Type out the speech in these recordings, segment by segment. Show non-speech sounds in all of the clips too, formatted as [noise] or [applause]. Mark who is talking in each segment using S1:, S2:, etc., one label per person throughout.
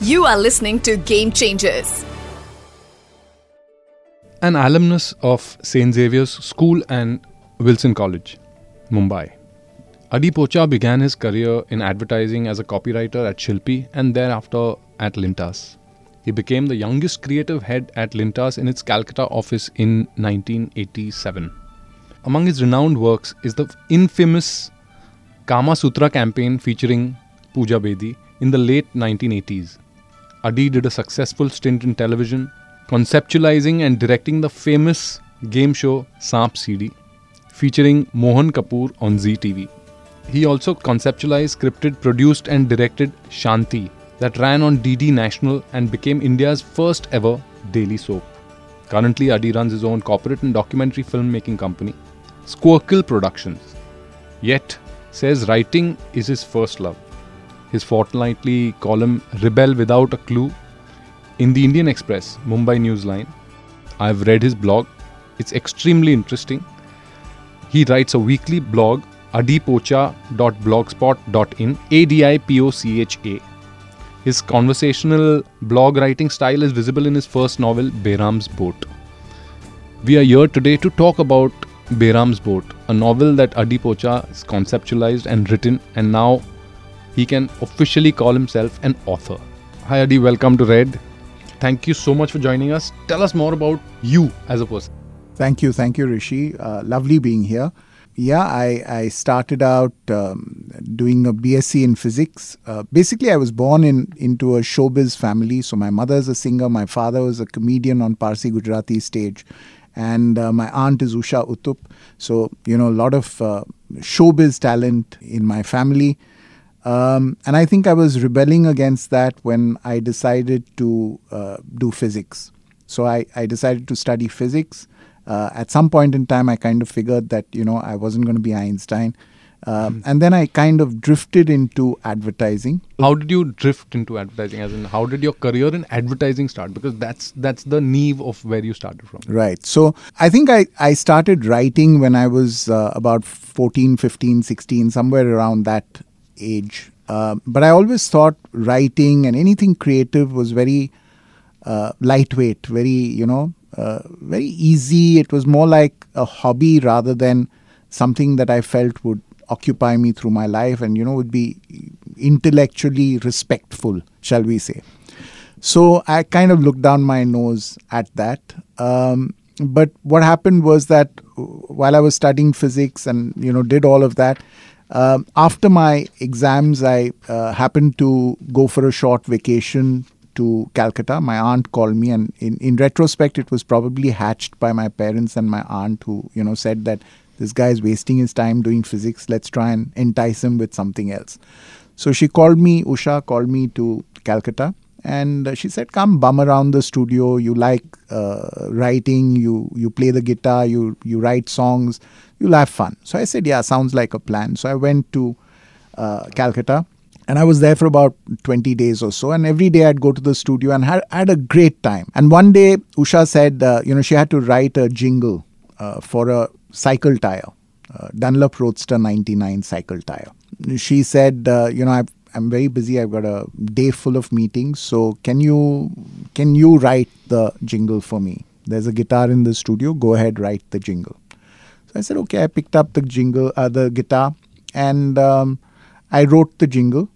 S1: You are listening to Game Changers.
S2: An alumnus of St. Xavier's School and Wilson College, Mumbai. Adi Pocha began his career in advertising as a copywriter at Shilpi and thereafter at Lintas. He became the youngest creative head at Lintas in its Calcutta office in 1987. Among his renowned works is the infamous Kama Sutra campaign featuring Pooja Bedi in the late 1980s. Adi did a successful stint in television, conceptualizing and directing the famous game show Saanp Seedi, featuring Mohan Kapoor on Zee TV. He also conceptualized, scripted, produced, and directed Shanti, that ran on DD National and became India's first ever daily soap. Currently, Adi runs his own corporate and documentary filmmaking company, Squircle Productions. Yet, says writing is his first love. His fortnightly column Rebel Without a Clue in the Indian Express, Mumbai Newsline. I've read his blog. It's extremely interesting. He writes a weekly blog, adipocha.blogspot.in, A D I P O C H A. His conversational blog writing style is visible in his first novel, Behram's Boat. We are here today to talk about Behram's Boat, a novel that Adi Pocha has conceptualized and written, and now he can officially call himself an author. Hi Adi, welcome to Red. Thank you so much for joining us. Tell us more about you as a person.
S3: Thank you, thank you, Rishi. Uh, lovely being here. Yeah, I, I started out um, doing a BSc in physics. Uh, basically, I was born in into a showbiz family. So my mother is a singer, my father was a comedian on Parsi Gujarati stage, and uh, my aunt is Usha Uthup. So you know, a lot of uh, showbiz talent in my family. Um, and I think I was rebelling against that when I decided to uh, do physics. So I, I decided to study physics uh, at some point in time, I kind of figured that you know I wasn't going to be Einstein, um, mm. and then I kind of drifted into advertising.
S2: How did you drift into advertising? As in, how did your career in advertising start? Because that's that's the neve of where you started from.
S3: Right. So I think I I started writing when I was uh, about 14, 15, 16, somewhere around that age. Uh, but I always thought writing and anything creative was very uh, lightweight, very you know uh, very easy. It was more like a hobby rather than something that I felt would occupy me through my life and, you know, would be intellectually respectful, shall we say. So I kind of looked down my nose at that. Um, but what happened was that while I was studying physics and, you know, did all of that, um, after my exams, I uh, happened to go for a short vacation to Calcutta. My aunt called me, and in, in retrospect, it was probably hatched by my parents and my aunt who, you know, said that this guy is wasting his time doing physics. Let's try and entice him with something else. So she called me, Usha called me to Calcutta, and she said, "Come bum around the studio. You like uh, writing. You you play the guitar. You you write songs. You'll have fun." So I said, "Yeah, sounds like a plan." So I went to uh, Calcutta and I was there for about 20 days or so. And every day I'd go to the studio and had, had a great time. And one day, Usha said, uh, you know, she had to write a jingle uh, for a cycle tire, uh, Dunlop Roadster 99 cycle tire. She said, uh, you know, I've, I'm very busy. I've got a day full of meetings. So can you can you write the jingle for me? There's a guitar in the studio. Go ahead, write the jingle. So I said, okay. I picked up the jingle, uh, the guitar, and um, I wrote the jingle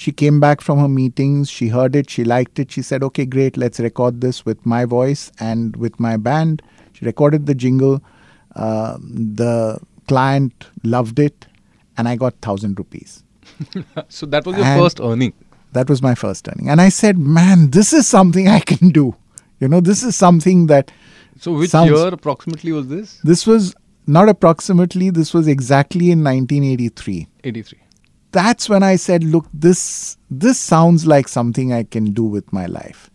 S3: she came back from her meetings, she heard it, she liked it. She said, Okay, great, let's record this with my voice and with my band. She recorded the jingle. Uh, the client loved it, and I got 1,000 rupees. [laughs]
S2: so that was your and first earning?
S3: That was my first earning. And I said, Man, this is something I can do. You know, this is something that.
S2: So, which sounds, year approximately was this?
S3: This was not approximately, this was exactly in 1983.
S2: 83
S3: that's when I said, look, this this sounds like something I can do with my life.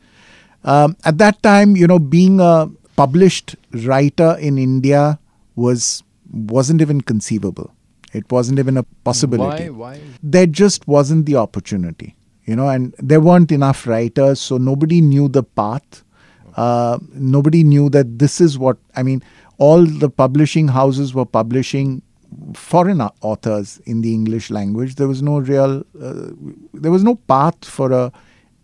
S3: Um, at that time, you know, being a published writer in India was wasn't even conceivable. It wasn't even a possibility.
S2: Why? Why?
S3: There just wasn't the opportunity, you know, and there weren't enough writers, so nobody knew the path. Uh, nobody knew that this is what I mean. All the publishing houses were publishing foreign authors in the English language. There was no real, uh, there was no path for a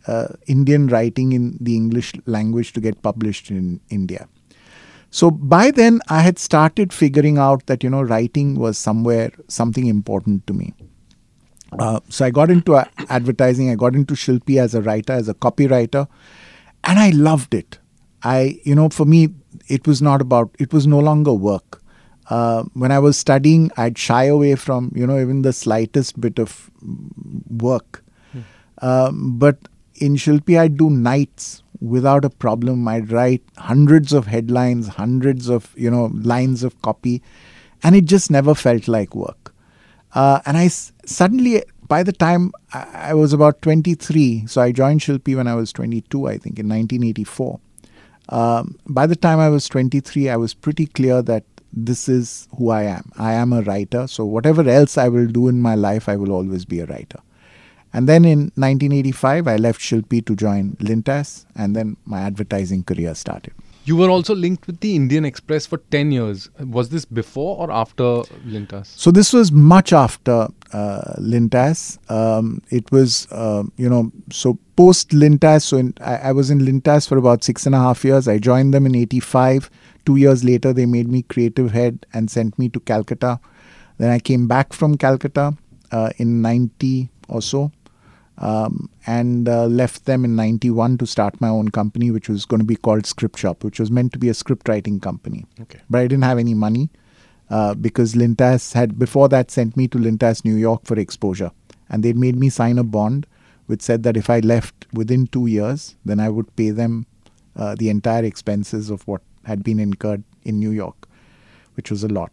S3: uh, Indian writing in the English language to get published in India. So by then, I had started figuring out that you know writing was somewhere something important to me. Uh, so I got into advertising. I got into Shilpi as a writer, as a copywriter, and I loved it. I, you know, for me, it was not about. It was no longer work. Uh, when I was studying, I'd shy away from you know even the slightest bit of work. Hmm. Um, but in Shilpi, I'd do nights without a problem. I'd write hundreds of headlines, hundreds of you know lines of copy, and it just never felt like work. Uh, and I s- suddenly, by the time I, I was about 23, so I joined Shilpi when I was 22, I think, in 1984. Um, by the time I was 23, I was pretty clear that this is who I am. I am a writer. So whatever else I will do in my life, I will always be a writer. And then in 1985, I left Shilpi to join Lintas, and then my advertising career started.
S2: You were also linked with the Indian Express for 10 years. Was this before or after Lintas?
S3: So this was much after uh, Lintas. Um, it was, uh, you know, so post Lintas. So in, I, I, was in Lintas for about six and a half years. I joined them in 85. Two years later, they made me creative head and sent me to Calcutta. Then I came back from Calcutta uh, in 90 or so um, and uh, left them in 91 to start my own company, which was going to be called Script Shop, which was meant to be a script writing company.
S2: Okay.
S3: But I didn't have any money uh, because Lintas had, before that, sent me to Lintas, New York for exposure. And they'd made me sign a bond which said that if I left within two years, then I would pay them uh, the entire expenses of what had been incurred in New York, which was a lot.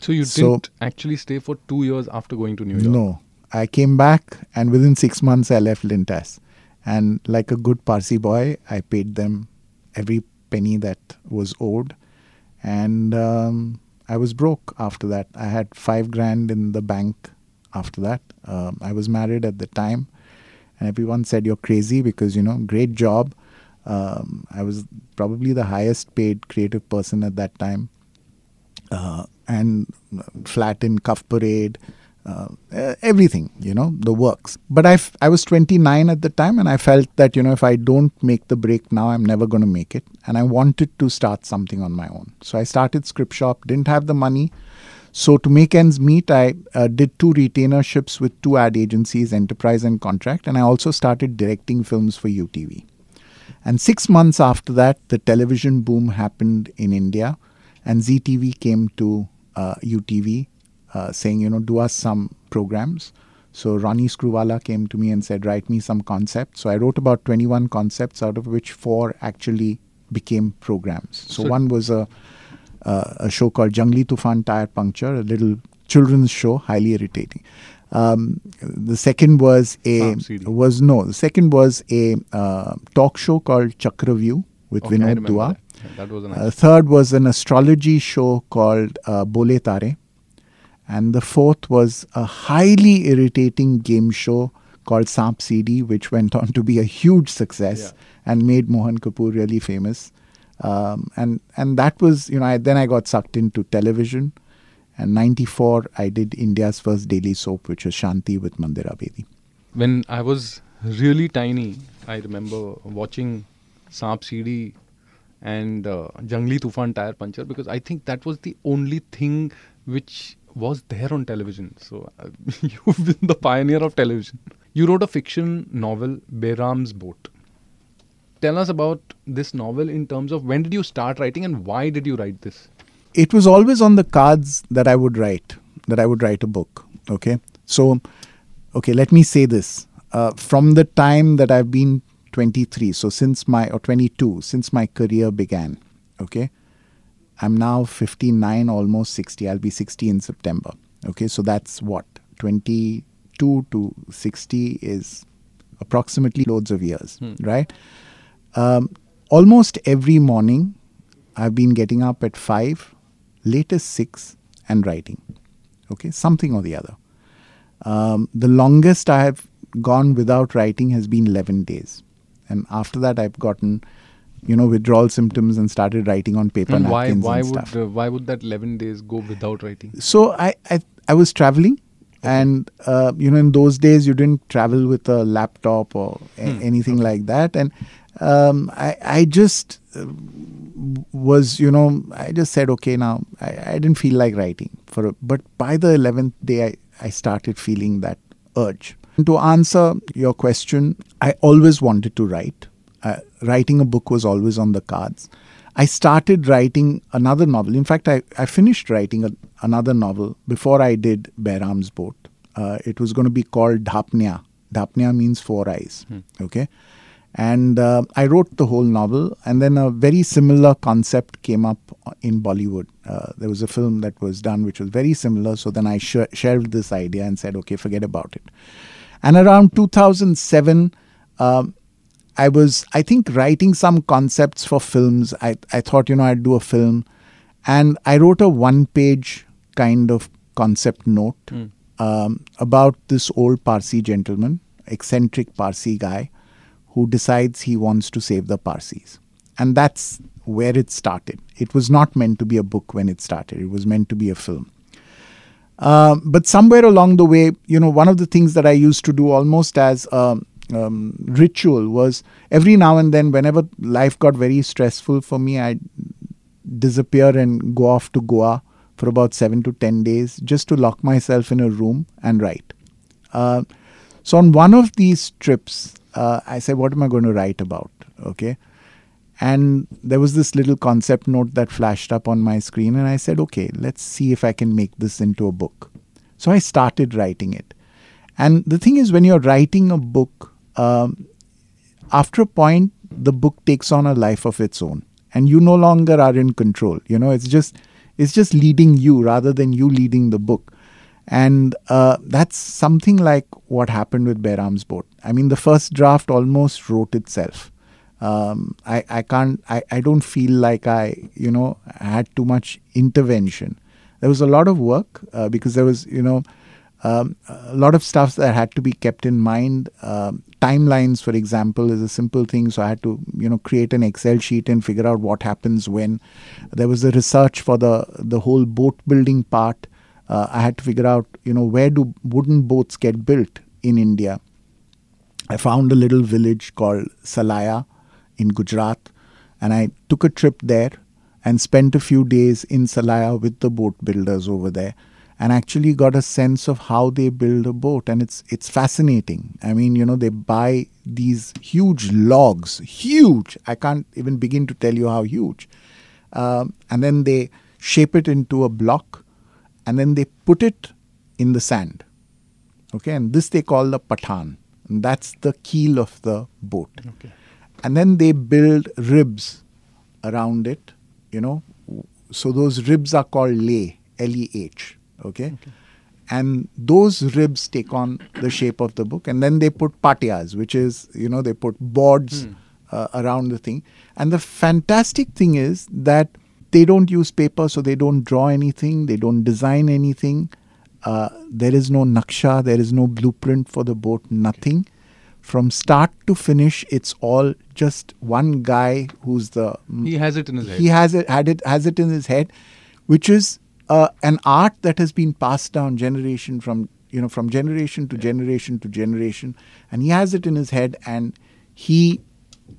S2: So you
S3: So-
S2: didn't actually stay for two years after going to New York?
S3: No. I came back, and within six months, I left Lintas. And like a good Parsi boy, I paid them every penny that was owed. And um, I was broke after that. I had five grand in the bank after that. Um, I was married at the time. And everyone said, You're crazy because, you know, great job. Um, I was probably the highest paid creative person at that time. Uh, and flat in Cuff Parade, uh, everything, you know, the works. But I, f- I was 29 at the time, and I felt that, you know, if I don't make the break now, I'm never going to make it. And I wanted to start something on my own. So I started Script Shop, didn't have the money. So to make ends meet, I uh, did two retainerships with two ad agencies, Enterprise and Contract, and I also started directing films for UTV. And six months after that, the television boom happened in India, and Zee TV came to uh, UTV uh, saying, you know, do us some programs. So Ronnie Screwvala came to me and said, write me some concepts. So I wrote about 21 concepts, out of which four actually became programs. So,
S2: So-
S3: one was a uh, a show called Jungli Tufan Tire Puncture, a little children's show, highly irritating. Um, the second was a was no. The second was a uh, talk show called Chakravyuh with
S2: Okay,
S3: Vinod Dua.
S2: That. Yeah, that was nice.
S3: Uh, third was an astrology show called uh, Bole Tare. And the fourth was a highly irritating game show called Saanp Seedi, which went on to be a huge success
S2: Yeah.
S3: and made Mohan Kapoor really famous. Um, and and that was, you know, I, then I got sucked into television. And 94, I did India's first daily soap, which was Shanti with Mandira Bedi.
S2: when I was really tiny, I remember watching Saanp Seedi and uh, Jungli Tufan Tire Puncture because I think that was the only thing which was there on television. So uh, [laughs] you've been the pioneer of television. You wrote a fiction novel, Behram's Boat. Tell us about this novel in terms of when did you start writing and why did you write this?
S3: it was always on the cards that I would write, that I would write a book. Okay. So, okay, let me say this. Uh, from the time that I've been 23, so since my, or 22, since my career began, okay, I'm now 59, almost 60. I'll be 60 in September. Okay. So that's what? 22 to 60 is approximately loads of years,
S2: Hmm.
S3: right? Um, almost every morning, I've been getting up at 5, latest 6, and writing. Okay, something or the other. Um, the longest I have gone without writing has been 11 days. And after that, I've gotten, you know, withdrawal symptoms and started writing on paper
S2: and why
S3: napkins
S2: why
S3: and
S2: would uh, why would that 11 days go without writing?
S3: so I, I, I was traveling And uh, you know, in those days, you didn't travel with a laptop or a-
S2: Hmm.
S3: anything like that. And um, I, I just uh, was, you know, I just said, okay, now I, I didn't feel like writing for, a, but by the eleventh day, I, I started feeling that urge. And to answer your question, I always wanted to write. Uh, writing a book was always on the cards. I started writing another novel. In fact, I, I finished writing a, another novel before I did Behram's Boat. Uh, it was going to be called Dhapnya. Dhapnya means four eyes. Okay. And uh, I wrote the whole novel, and then a very similar concept came up in Bollywood. Uh, there was a film that was done which was very similar. So then I sh- shelved this idea and said, okay, forget about it. And around 2007, um, I was, I think, writing some concepts for films. I, I thought, you know, I'd do a film. And I wrote a one page kind of concept note um, about this old Parsi gentleman, eccentric Parsi guy, who decides he wants to save the Parsis. And that's where it started. It was not meant to be a book when it started, it was meant to be a film. Um, but somewhere along the way, you know, one of the things that I used to do almost as um, ritual was every now and then, whenever life got very stressful for me, I'd disappear and go off to Goa for about seven to ten days just to lock myself in a room and write. Uh, so on one of these trips, uh, I said, "What am I going to write about?" Okay, and there was this little concept note that flashed up on my screen, and I said, "Okay, let's see if I can make this into a book." So I started writing it, and the thing is, when you're writing a book, um, after a point, the book takes on a life of its own, and you no longer are in control. You know, it's just it's just leading you rather than you leading the book. And uh, that's something like what happened with Behram's boat. I mean, the first draft almost wrote itself. Um, I, I can't, I, I don't feel like I, you know, had too much intervention. There was a lot of work uh, because there was, you know, um, a lot of stuff that had to be kept in mind. Um, timelines, for example, is a simple thing. So I had to, you know, create an Excel sheet and figure out what happens when. There was the research for the the whole boat building part. Uh, I had to figure out, you know, where do wooden boats get built in India. I found a little village called Salaya in Gujarat, and I took a trip there and spent a few days in Salaya with the boat builders over there and actually got a sense of how they build a boat. And it's it's fascinating. I mean you know they buy these huge logs huge. I can't even begin to tell you how huge. Um, and then they shape it into a block and then they put it in the sand. Okay and this they call the patan. And that's the keel of the boat.
S2: Okay.
S3: and then they build ribs around it you know so those ribs are called leh l-e-h okay? and those ribs take on the shape of the book and then they put patias which is you know they put boards uh, around the thing and the fantastic thing is that they don't use paper so they don't draw anything they don't design anything uh, there is no naksha there is no blueprint for the boat nothing from start to finish it's all just one guy who's the
S2: He has it in his head.
S3: he has it had it has it in his head which is uh, an art that has been passed down generation from you know from generation to generation to generation and he has it in his head and he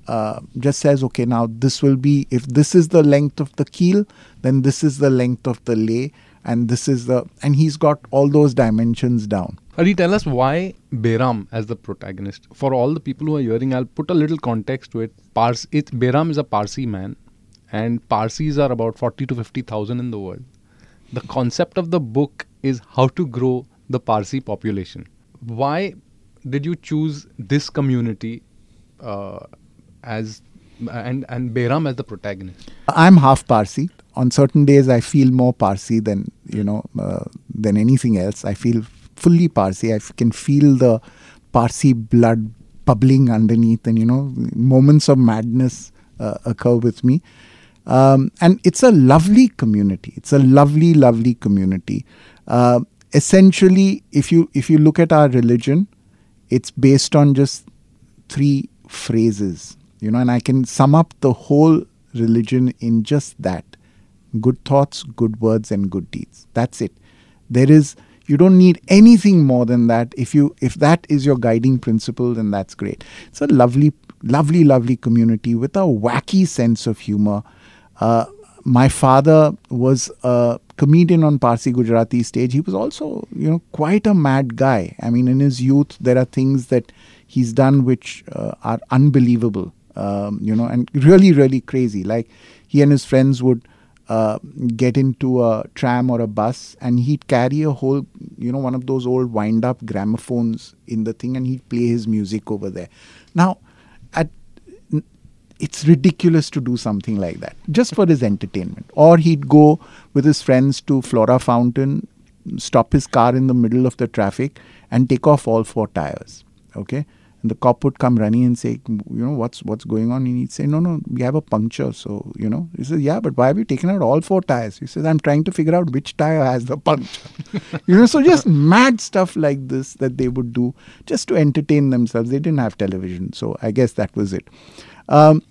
S3: uh, just says okay now this will be if this is the length of the keel then this is the length of the lay and this is the and he's got all those dimensions down
S2: Adi, tell us why Behram as the protagonist. For all the people who are hearing, I'll put a little context to it. Pars, it Behram is a Parsi man, and Parsis are about 40 to 50,000 in the world. The concept of the book is how to grow the Parsi population. Why did you choose this community uh, as and and Behram as the protagonist?
S3: I'm half Parsi. On certain days, I feel more Parsi than you know uh, than anything else. I feel fully Parsi. I can feel the Parsi blood bubbling underneath, and you know moments of madness uh, occur with me. Um, and it's a lovely community. It's a lovely, lovely community. Uh, essentially, if you if you look at our religion, it's based on just three phrases, you know, and I can sum up the whole religion in just that good thoughts, good words, and good deeds. That's it. There is, You don't need anything more than that. If you if that is your guiding principle, then that's great. It's a lovely, lovely, lovely community with a wacky sense of humor. Uh, my father was a comedian on Parsi Gujarati stage. He was also, you know, quite a mad guy. I mean, in his youth, there are things that he's done which uh, are unbelievable, um, you know, and really, really crazy. Like he and his friends would uh, get into a tram or a bus and he'd carry a whole, you know, one of those old wind up gramophones in the thing and he'd play his music over there. Now, at it's ridiculous to do something like that just for his entertainment. Or he'd go with his friends to Flora Fountain, stop his car in the middle of the traffic, and take off all four tires. Okay. And the cop would come running and say, you know, what's what's going on? And he'd say, no, no, we have a puncture. So, you know, he says, yeah, but why have you taken out all four tires? He says, I'm trying to figure out which tire has the puncture. [laughs] you know, so just mad stuff like this that they would do just to entertain themselves. They didn't have television. So I guess that was it. Um,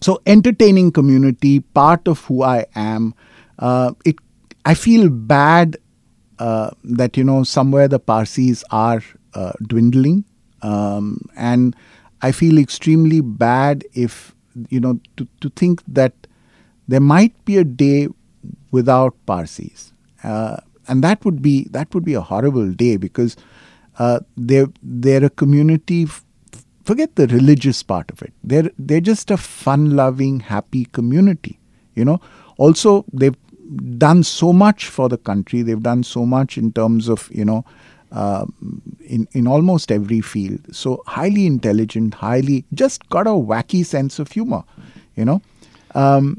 S3: so entertaining community, part of who I am. Uh, it, I feel bad uh, that you know somewhere the Parsis are uh, dwindling, um, and I feel extremely bad if you know to, to think that there might be a day without Parsis, uh, and that would be that would be a horrible day because uh, they're they're a community forget the religious part of it. They're they're just a fun-loving, happy community. You know. Also, they've done so much for the country. They've done so much in terms of you know. Uh, in in almost every field, so highly intelligent, highly just got a wacky sense of humor, you know. Um,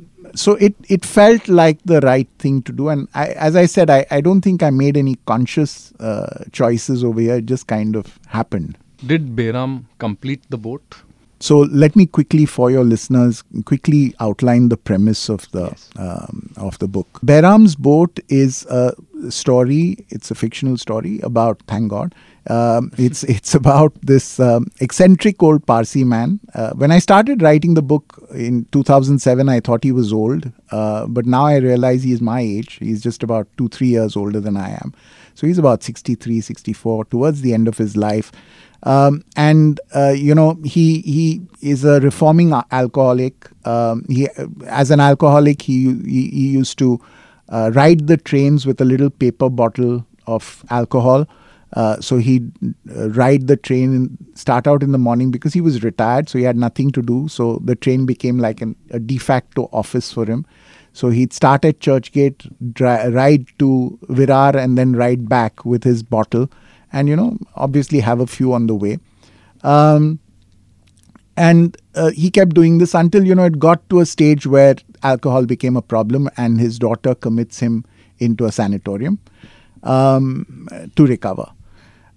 S3: so it it felt like the right thing to do, and I, as I said, I, I don't think I made any conscious uh, choices over here. It just kind of happened.
S2: Did Behram complete the boat?
S3: So let me quickly, for your listeners, quickly outline the premise of the yes. um, of the book. Behram's boat is a story. It's a fictional story about, thank God, um, [laughs] it's it's about this um, eccentric old Parsi man. Uh, when I started writing the book in 2007, I thought he was old, uh, but now I realize he is my age. He's just about two, three years older than I am. So he's about 63, 64, towards the end of his life. Um, and uh, you know he he is a reforming alcoholic. Um, he as an alcoholic he he, he used to uh, ride the trains with a little paper bottle of alcohol. Uh, so he'd uh, ride the train start out in the morning because he was retired, so he had nothing to do. So the train became like an, a de facto office for him. So he'd start at Churchgate, dry, ride to Virar, and then ride back with his bottle and you know obviously have a few on the way. Um, and uh, he kept doing this until you know it got to a stage where alcohol became a problem and his daughter commits him into a sanatorium um, to recover.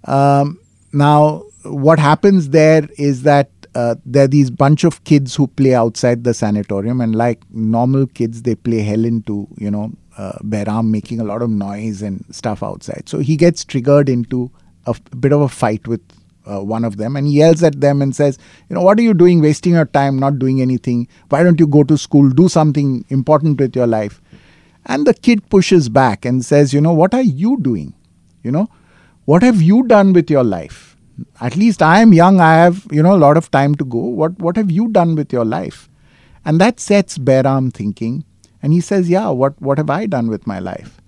S3: Um, now what happens there is that uh, there are these bunch of kids who play outside the sanatorium and like normal kids they play hell into you know uh, Behram making a lot of noise and stuff outside. So he gets triggered into a bit of a fight with uh, one of them and yells at them and says, You know, what are you doing, wasting your time, not doing anything? Why don't you go to school, do something important with your life? And the kid pushes back and says, You know, what are you doing? You know, what have you done with your life? At least I am young, I have, you know, a lot of time to go. What, what have you done with your life? And that sets Behram thinking. And he says, Yeah, what, what have I done with my life?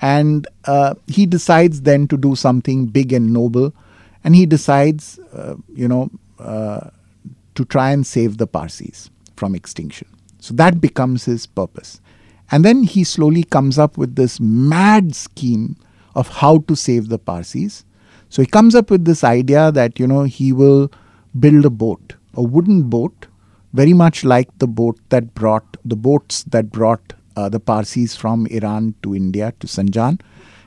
S3: And uh, he decides then to do something big and noble. And he decides, uh, you know, uh, to try and save the Parsis from extinction. So that becomes his purpose. And then he slowly comes up with this mad scheme of how to save the Parsis. So he comes up with this idea that, you know, he will build a boat, a wooden boat, very much like the boat that brought the boats that brought uh, the Parsis from Iran to India to Sanjan.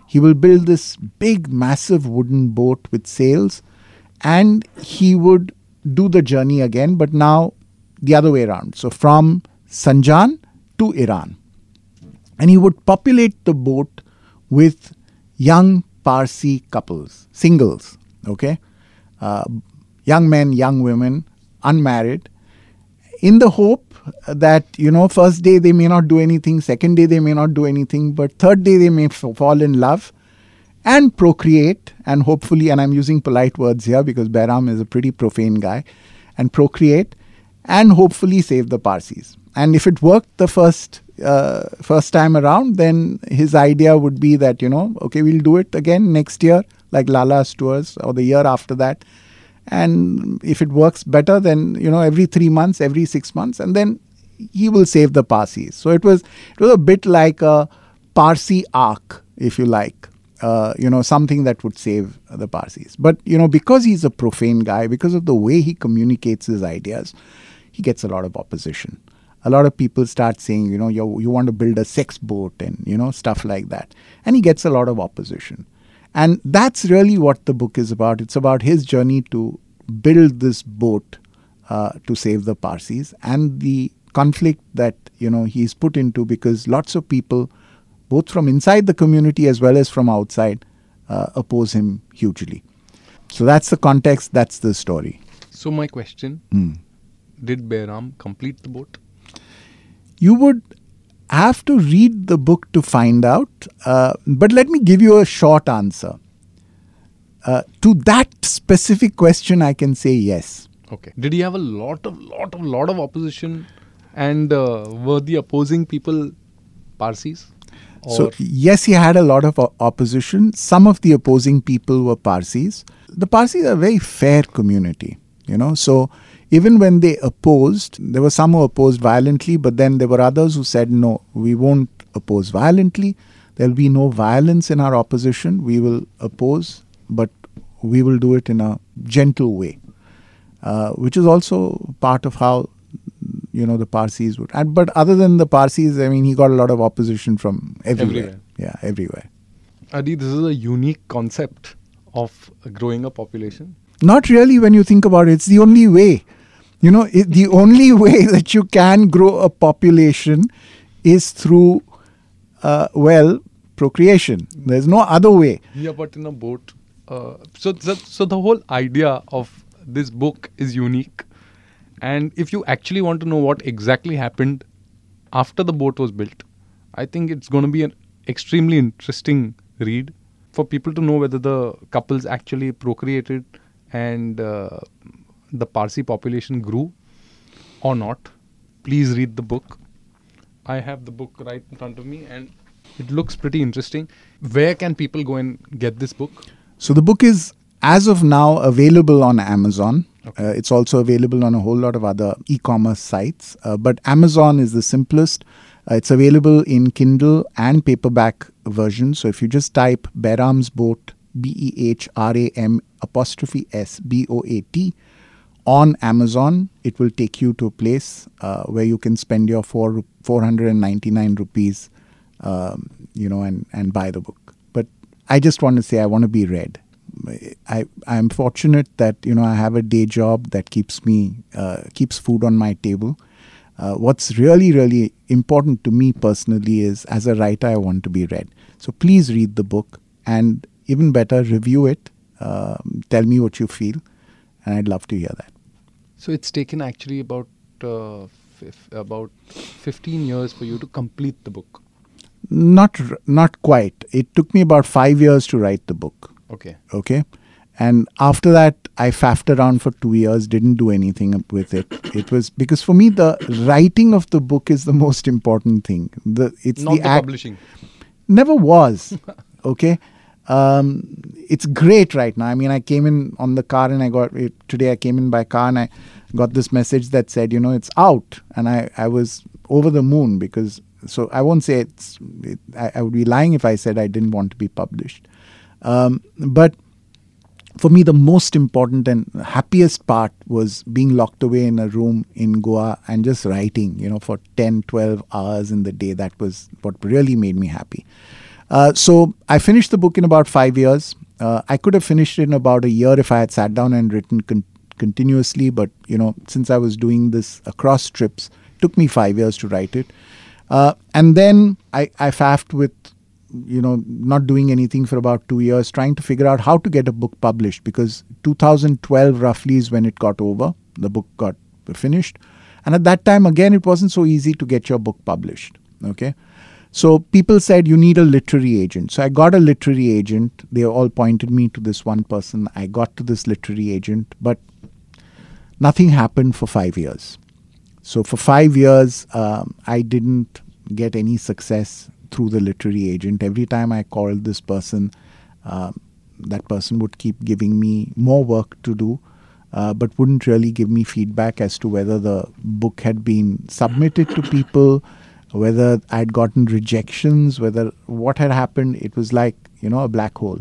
S3: He will build this big, massive wooden boat with sails and he would do the journey again, but now the other way around. So from Sanjan to Iran. And he would populate the boat with young Parsi couples, singles, okay? Uh, young men, young women, unmarried, in the hope that you know first day they may not do anything second day they may not do anything but third day they may f- fall in love and procreate and hopefully, and I'm using polite words here because Behram is a pretty profane guy, and procreate and hopefully save the Parsis. And if it worked the first uh, first time around, then his idea would be that you know, okay, we'll do it again next year, like Lala's tours, or the year after that. And if it works better, then you know, every three months, every six months, and then he will save the Parsis. So it was it was a bit like a Parsi ark, if you like. Uh, you know, something that would save the Parsis. But, you know, because he's a profane guy, because of the way he communicates his ideas, he gets a lot of opposition. A lot of people start saying, you know, you, you want to build a sex boat and, you know, stuff like that. And he gets a lot of opposition. And that's really what the book is about. It's about his journey to build this boat uh, to save the Parsis and the conflict that, you know, he's put into because lots of people both from inside the community as well as from outside, uh, oppose him hugely. So that's the context, that's the story.
S2: So, my question
S3: Mm.
S2: Did Behram complete the boat?
S3: You would have to read the book to find out, uh, but let me give you a short answer. Uh, to that specific question, I can say yes.
S2: Okay. Did he have a lot of, lot of, lot of opposition? And uh, were the opposing people Parsis?
S3: So, yes, he had a lot of opposition. Some of the opposing people were Parsis. The Parsis are a very fair community, you know. So, even when they opposed, there were some who opposed violently, but then there were others who said, no, we won't oppose violently. There'll be no violence in our opposition. We will oppose, but we will do it in a gentle way, uh, which is also part of how you know the Parsis would. And, but other than the Parsis, I mean, he got a lot of opposition from everywhere.
S2: Everywhere.
S3: Yeah, everywhere.
S2: Adi, this is a unique concept of growing a population.
S3: Not really when you think about it. It's the only way. You know, it, the only [laughs] way that you can grow a population is through, uh, well, procreation. There's no other way.
S2: Yeah, but in a boat. Uh, so, so, so the whole idea of this book is unique. And if you actually want to know what exactly happened after the boat was built, I think it's going to be an extremely interesting read for people to know whether the couples actually procreated and uh, the Parsi population grew or not. Please read the book. I have the book right in front of me and it looks pretty interesting. Where can people go and get this book?
S3: So the book is, as of now, available on Amazon. Uh, it's also available on a whole lot of other e commerce sites. Uh, but Amazon is the simplest. Uh, it's available in Kindle and paperback version. So if you just type Behram's Boat, B E H R A M apostrophe S B O A T, on Amazon, it will take you to a place uh, where you can spend your four, 499 rupees, um, you know, and, and buy the book. But I just want to say I want to be read. I I'm fortunate that you know I have a day job that keeps me uh, keeps food on my table. Uh, what's really really important to me personally is as a writer I want to be read. So please read the book and even better review it. Um tell me what you feel, and I'd love to hear that.
S2: So it's taken actually about uh, fif- about 15 years for you to complete the book.
S3: Not r- not quite. It took me about five years to write the book.
S2: Okay.
S3: okay and after that i faffed around for two years didn't do anything with it it was because for me the writing of the book is the most important thing the it's
S2: Not
S3: the
S2: the
S3: act
S2: publishing.
S3: never was [laughs] okay um, it's great right now i mean i came in on the car and i got it, today i came in by car and i got this message that said you know it's out and i, I was over the moon because so i won't say it's it, I, I would be lying if i said i didn't want to be published um, but for me, the most important and happiest part was being locked away in a room in Goa and just writing, you know, for 10, 12 hours in the day. That was what really made me happy. Uh, so I finished the book in about five years. Uh, I could have finished it in about a year if I had sat down and written con- continuously, but, you know, since I was doing this across trips, took me five years to write it. Uh, and then I, I faffed with you know not doing anything for about two years trying to figure out how to get a book published because 2012 roughly is when it got over the book got finished and at that time again it wasn't so easy to get your book published okay So people said you need a literary agent. So I got a literary agent. They all pointed me to this one person. I got to this literary agent, but nothing happened for five years. So for five years, um, I didn't get any success through the literary agent. Every time I called this person, uh, that person would keep giving me more work to do, uh, but wouldn't really give me feedback as to whether the book had been submitted to people, whether I'd gotten rejections, whether what had happened. It was like, you know, a black hole.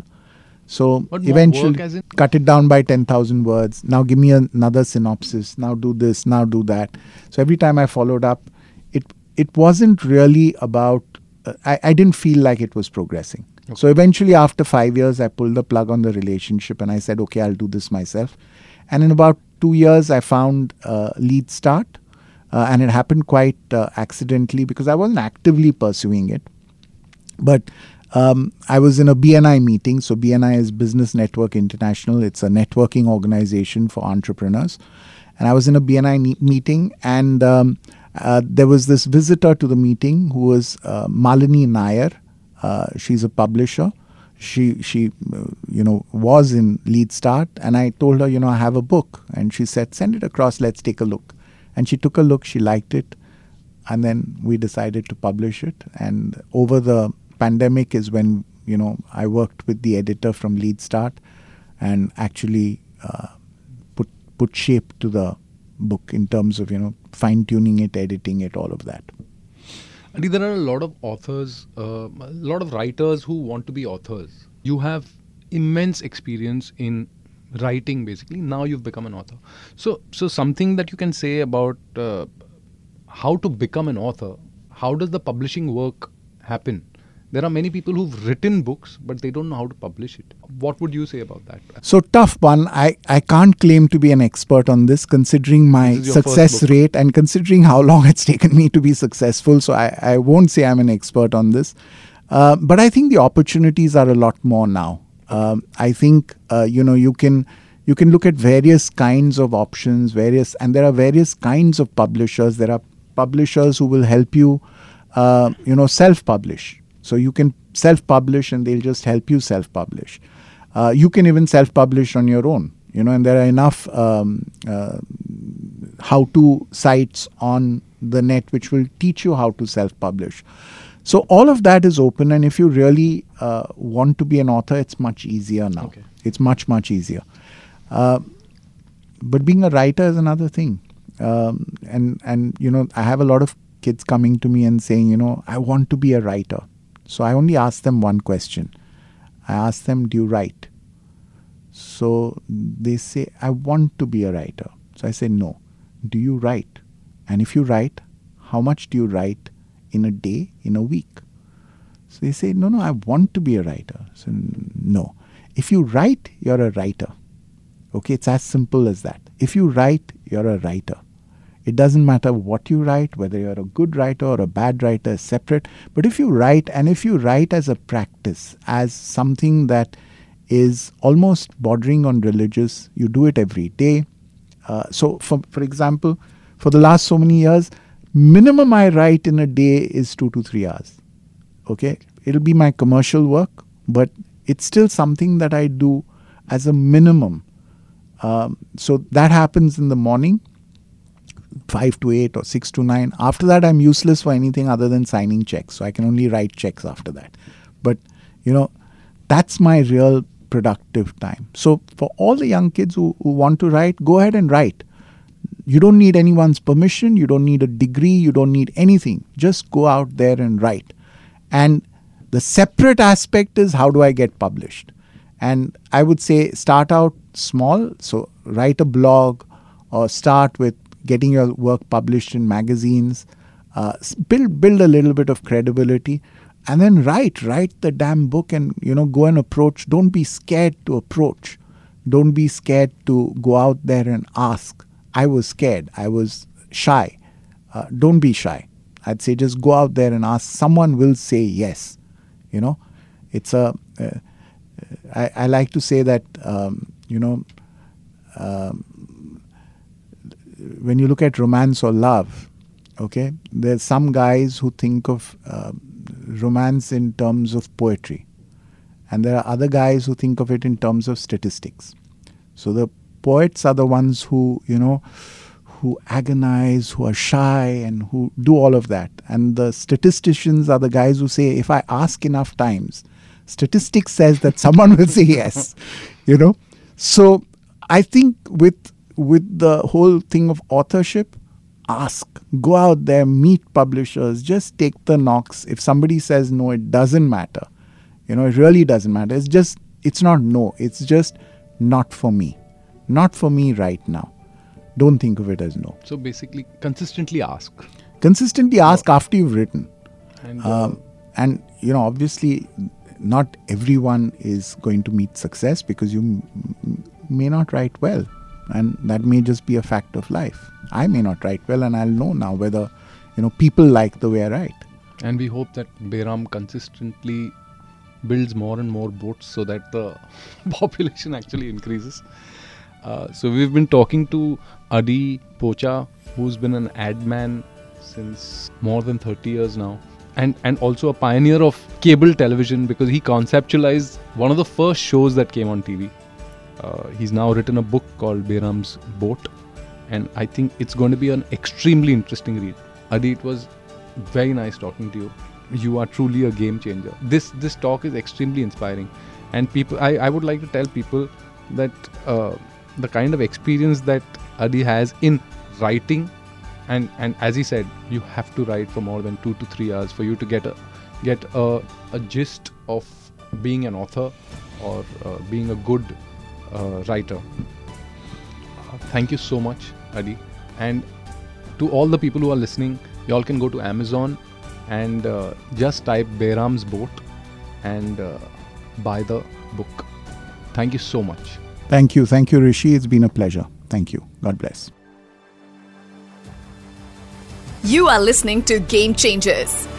S3: So
S2: But
S3: eventually,
S2: work in-
S3: cut it down by 10,000 words. Now give me another synopsis. Now do this. Now do that. So every time I followed up, it it wasn't really about. Uh, I, I didn't feel like it was progressing. So eventually, after five years, I pulled the plug on the relationship and I said, okay, I'll do this myself. And in about two years, I found uh, Lead Start. Uh, and it happened quite uh, accidentally because I wasn't actively pursuing it. But um, I was in a BNI meeting. So, BNI is Business Network International, it's a networking organization for entrepreneurs. And I was in a BNI ne- meeting, and um, uh, there was this visitor to the meeting who was uh, Malini Nair. Uh, she's a publisher. She, she, uh, you know, was in Lead Start, and I told her, you know, I have a book, and she said, send it across. Let's take a look. And she took a look. She liked it, and then we decided to publish it and over the pandemic is when you know i worked with the editor from lead start and actually uh, put put shape to the book in terms of you know fine tuning it editing it all of that
S2: Adi, there are a lot of authors, uh, a lot of writers who want to be authors. You have immense experience in writing, basically. Now you've become an author. So, so something that you can say about uh, how to become an author. How does the publishing work happen? There are many people who've written books, but they don't know how to publish it. What would you say about that?
S3: so tough one i i can't claim to be an expert on this considering my
S2: This is your first
S3: success rate and considering how long it's [laughs] taken me to be successful so i i won't say i'm an expert on this uh, but i think the opportunities are a lot more now um, i think uh, you know you can you can look at various kinds of options various and there are various kinds of publishers. There are publishers who will help you uh, you know self publish so you can self publish and they'll just help you self publish uh, you can even self publish on your own you know and there are enough um, uh, how to sites on the net which will teach you how to self publish so all of that is open and if you really uh, want to be an author it's much easier now.
S2: Okay.
S3: it's much much easier. Uh, but being a writer is another thing. Um, and and you know i have a lot of kids coming to me and saying you know i want to be a writer. So i only ask them one question. I ask them do you write? So they say i want to be a writer. So i say no. Do you write? And if you write how much do you write in a day in a week so they say no no i want to be a writer so no if you write you're a writer Okay, it's as simple as that. If you write, you're a writer. It doesn't matter what you write, whether you're a good writer or a bad writer, separate. But if you write, and if you write as a practice, as something that is almost bordering on religious, you do it every day. Uh, so, for, for example, for the last so many years, minimum I write in a day is two to three hours. Okay, it'll be my commercial work, but it's still something that I do as a minimum. Um, so that happens in the morning, 5 to 8 or 6 to 9. After that, I'm useless for anything other than signing checks. So I can only write checks after that. But, you know, that's my real productive time. So for all the young kids who, who want to write, go ahead and write. You don't need anyone's permission. You don't need a degree. You don't need anything. Just go out there and write. And the separate aspect is how do I get published? And I would say start out small. So write a blog or start with getting your work published in magazines. Uh, build build a little bit of credibility, and then write write the damn book and you know go and approach. Don't be scared to approach. Don't be scared to go out there and ask. I was scared. I was shy. Uh, don't be shy. I'd say just go out there and ask. Someone will say yes. You know, it's a. Uh, I, I like to say that um, you know um, when you look at romance or love, okay, there's some guys who think of uh, romance in terms of poetry, and there are other guys who think of it in terms of statistics. So the poets are the ones who, you know, who agonize, who are shy, and who do all of that. And the statisticians are the guys who say, if I ask enough times, statistics says that someone will say yes, [laughs] you know. So I think with with the whole thing of authorship, ask, go out there, meet publishers, just take the knocks. If somebody says no, it doesn't matter. You know, it really doesn't matter. It's just, it's not no, it's just not for me. Not for me right now. Don't think of it as no.
S2: So basically, consistently ask.
S3: Consistently ask after you've written.
S2: And uh,
S3: Um, and, you know, obviously, not everyone is going to meet success because you m- m- may not write well. And that may just be a fact of life. I may not write well, and I'll know now whether, you know, people like the way I write.
S2: And we hope that Behram consistently builds more and more boats so that the [laughs] population actually increases. Uh, so we've been talking to Adi Pocha, who's been an ad man since more than 30 years now. And, and also a pioneer of cable television because he conceptualized one of the first shows that came on TV. Uh, he's now written a book called Behram's Boat, and I think it's going to be an extremely interesting read. Adi, it was very nice talking to you. You are truly a game changer. This this talk is extremely inspiring, and people. I, I would like to tell people that uh, the kind of experience that Adi has in writing, and and as he said, you have to write for more than two to three hours for you to get a get a, a gist of being an author or uh, being a good uh, writer. Uh, thank you so much, Adi. And to all the people who are listening, y'all can go to Amazon and uh, just type Behram's Boat and uh, buy the book. Thank you so much.
S3: Thank you. Thank you, Rishi. It's been a pleasure. Thank you. God bless.
S1: You are listening to Game Changers.